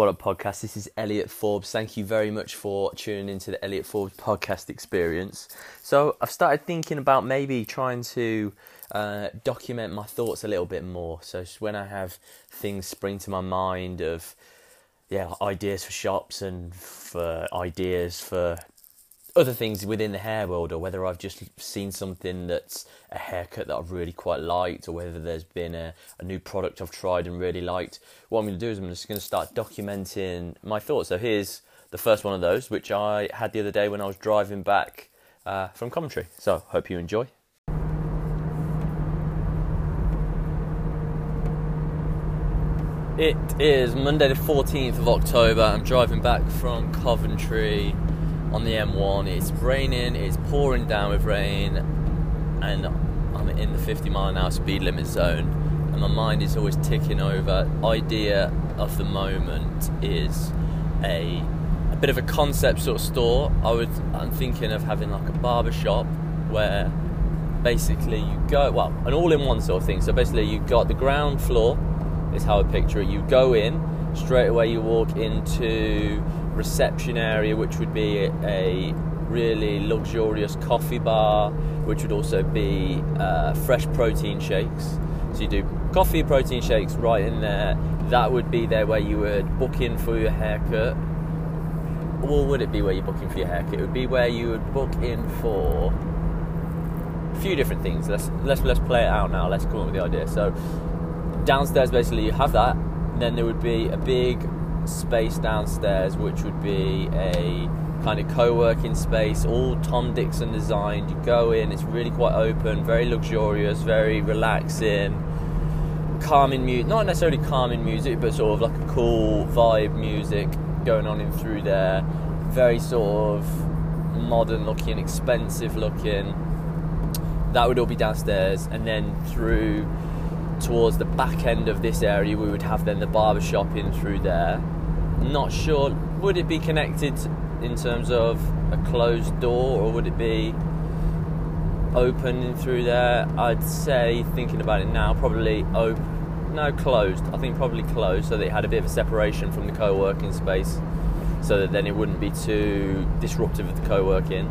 What up, podcast? This is Elliot Forbes. Thank you very much for tuning into the Elliot Forbes podcast experience. So, I've started thinking about maybe trying to uh, document my thoughts a little bit more. So, when I have things spring to my mind of, yeah, ideas for shops and for ideas for other things within the hair world, or whether I've just seen something that's a haircut that I've really quite liked, or whether there's been a, a new product I've tried and really liked. What I'm going to do is I'm just going to start documenting my thoughts. So here's the first one of those, which I had the other day when I was driving back uh, from Coventry. So hope you enjoy. It is Monday the 14th of October. I'm driving back from Coventry on the M1. It's raining, it's pouring down with rain, and I'm in the 50 mile an hour speed limit zone. And my mind is always ticking over. Idea of the moment is a a bit of a concept sort of store. I would I'm thinking of having like a barber shop where basically you go well an all-in-one sort of thing. So basically you've got the ground floor is how I picture it. You go in straight away. You walk into reception area, which would be a really luxurious coffee bar, which would also be uh, fresh protein shakes. So you do coffee, protein shakes right in there. That would be there where you would book in for your haircut. Or would it be where you're booking for your haircut? It would be where you would book in for a few different things. Let's let's let's play it out now. Let's come up with the idea. So downstairs, basically, you have that. Then there would be a big space downstairs, which would be a kind of co-working space, all Tom Dixon designed. You go in, it's really quite open, very luxurious, very relaxing, calming music. Not necessarily calming music, but sort of like a cool vibe music going on in through there. Very sort of modern looking, expensive looking. That would all be downstairs, and then through towards the back end of this area, we would have then the barber shop in through there. Not sure, would it be connected in terms of a closed door or would it be open through there? I'd say, thinking about it now, probably open. No, closed. I think probably closed so that it had a bit of a separation from the co working space so that then it wouldn't be too disruptive of the co working.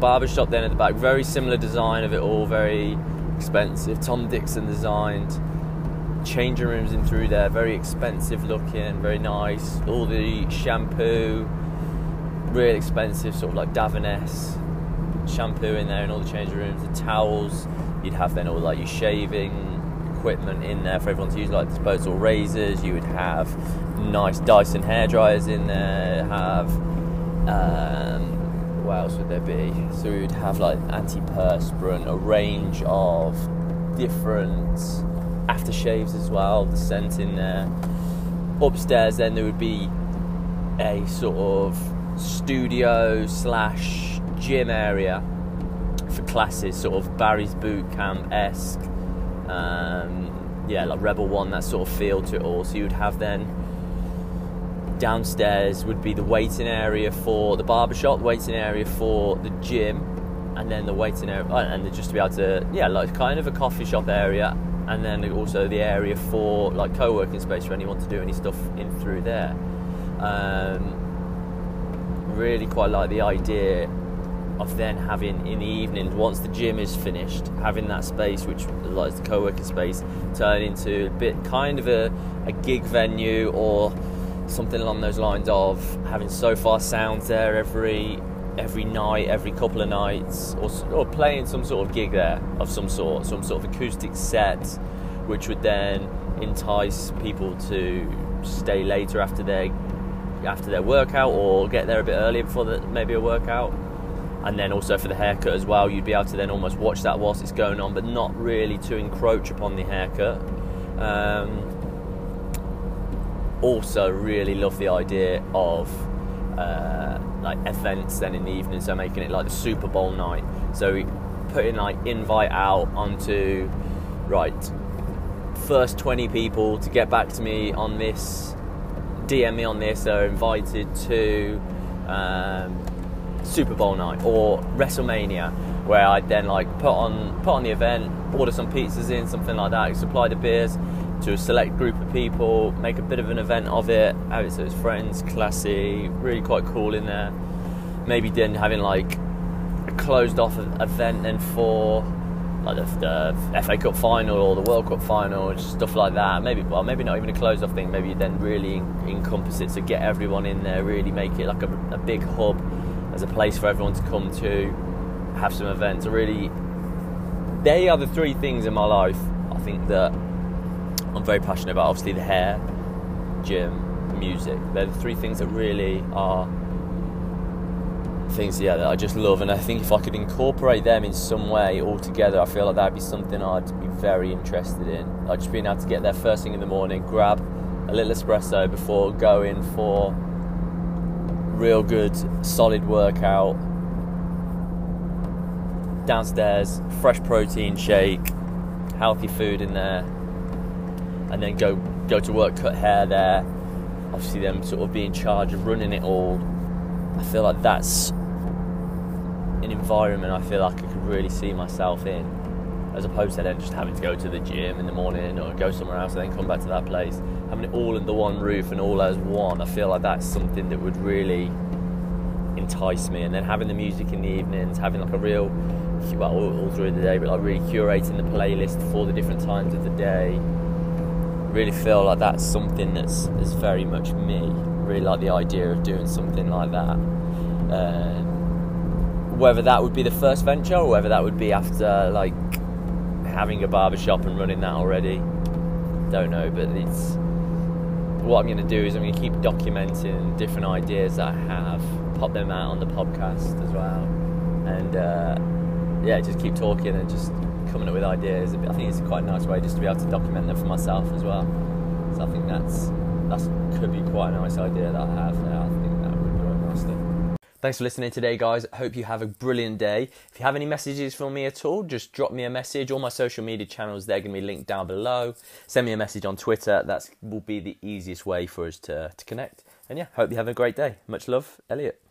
Barbershop then at the back, very similar design of it all, very expensive. Tom Dixon designed changing rooms in through there, very expensive looking, very nice. All the shampoo, real expensive, sort of like Davines shampoo in there and all the changing rooms. The towels, you'd have then all like your shaving equipment in there for everyone to use, like disposable razors. You would have nice Dyson hair dryers in there. Have um, what else would there be? So we would have like antiperspirant, a range of different aftershaves as well, the scent in there. Upstairs, then there would be a sort of studio slash gym area for classes, sort of Barry's boot camp esque. Um, yeah, like Rebel One, that sort of feel to it all. So you would have then downstairs would be the waiting area for the barbershop, the waiting area for the gym, and then the waiting area, and just to be able to, yeah, like kind of a coffee shop area, and then also the area for like co-working space for anyone to do any stuff in through there. Um, really quite like the idea of then having in the evenings once the gym is finished having that space which like the co-working space turn into a bit kind of a, a gig venue or something along those lines of having Sofar Sounds there every every night, every couple of nights, or, or playing some sort of gig there of some sort, some sort of acoustic set, which would then entice people to stay later after their after their workout or get there a bit earlier before the, maybe a workout. And then also for the haircut as well, you'd be able to then almost watch that whilst it's going on, but not really to encroach upon the haircut. Um, also, really love the idea of uh, like events then in the evening, so making it like the Super Bowl night. So putting like invite out onto right first 20 people to get back to me on this, DM me on this, are invited to um, Super Bowl night or WrestleMania, where I'd then like put on put on the event, order some pizzas in, something like that, supply the beers, to a select group of people, make a bit of an event of it, have it so it's friends, classy, really quite cool in there. Maybe then having like a closed off event then for like the, the, FA Cup final or the World Cup final, stuff like that. Maybe well, maybe not even a closed off thing. Maybe then really encompass it to get everyone in there, really make it like a, a big hub as a place for everyone to come to, have some events. Really, they are the three things in my life I think that I'm very passionate about. Obviously, the hair, gym, music. They're the three things that really are things, yeah, that I just love. And I think if I could incorporate them in some way all together, I feel like that'd be something I'd be very interested in. Like just being able to get there first thing in the morning, grab a little espresso before going for real good, solid workout. Downstairs, fresh protein shake, healthy food in there, and then go go to work, cut hair there. Obviously, them sort of be in charge of running it all. I feel like that's an environment I feel like I could really see myself in, as opposed to then just having to go to the gym in the morning or go somewhere else and then come back to that place. Having it all under one roof and all as one, I feel like that's something that would really entice me. And then having the music in the evenings, having like a real, well, all, all through the day, but like really curating the playlist for the different times of the day. Really feel like that's something that's is very much me. Really like the idea of doing something like that. Uh, whether that would be the first venture or whether that would be after like having a barbershop and running that already. Don't know, but it's what I'm going to do is I'm going to keep documenting different ideas that I have, pop them out on the podcast as well, and uh, yeah, just keep talking and just coming up with ideas. I think it's quite a nice way just to be able to document them for myself as well. So I think that's that's could be quite a nice idea that I have. Yeah, I think that would be quite nicely. Thanks for listening today, guys. Hope you have a brilliant day. If you have any messages for me at all, just drop me a message. All my social media channels, they're going to be linked down below. Send me a message on Twitter. That will be the easiest way for us to, to connect. And yeah, hope you have a great day. Much love, Elliot.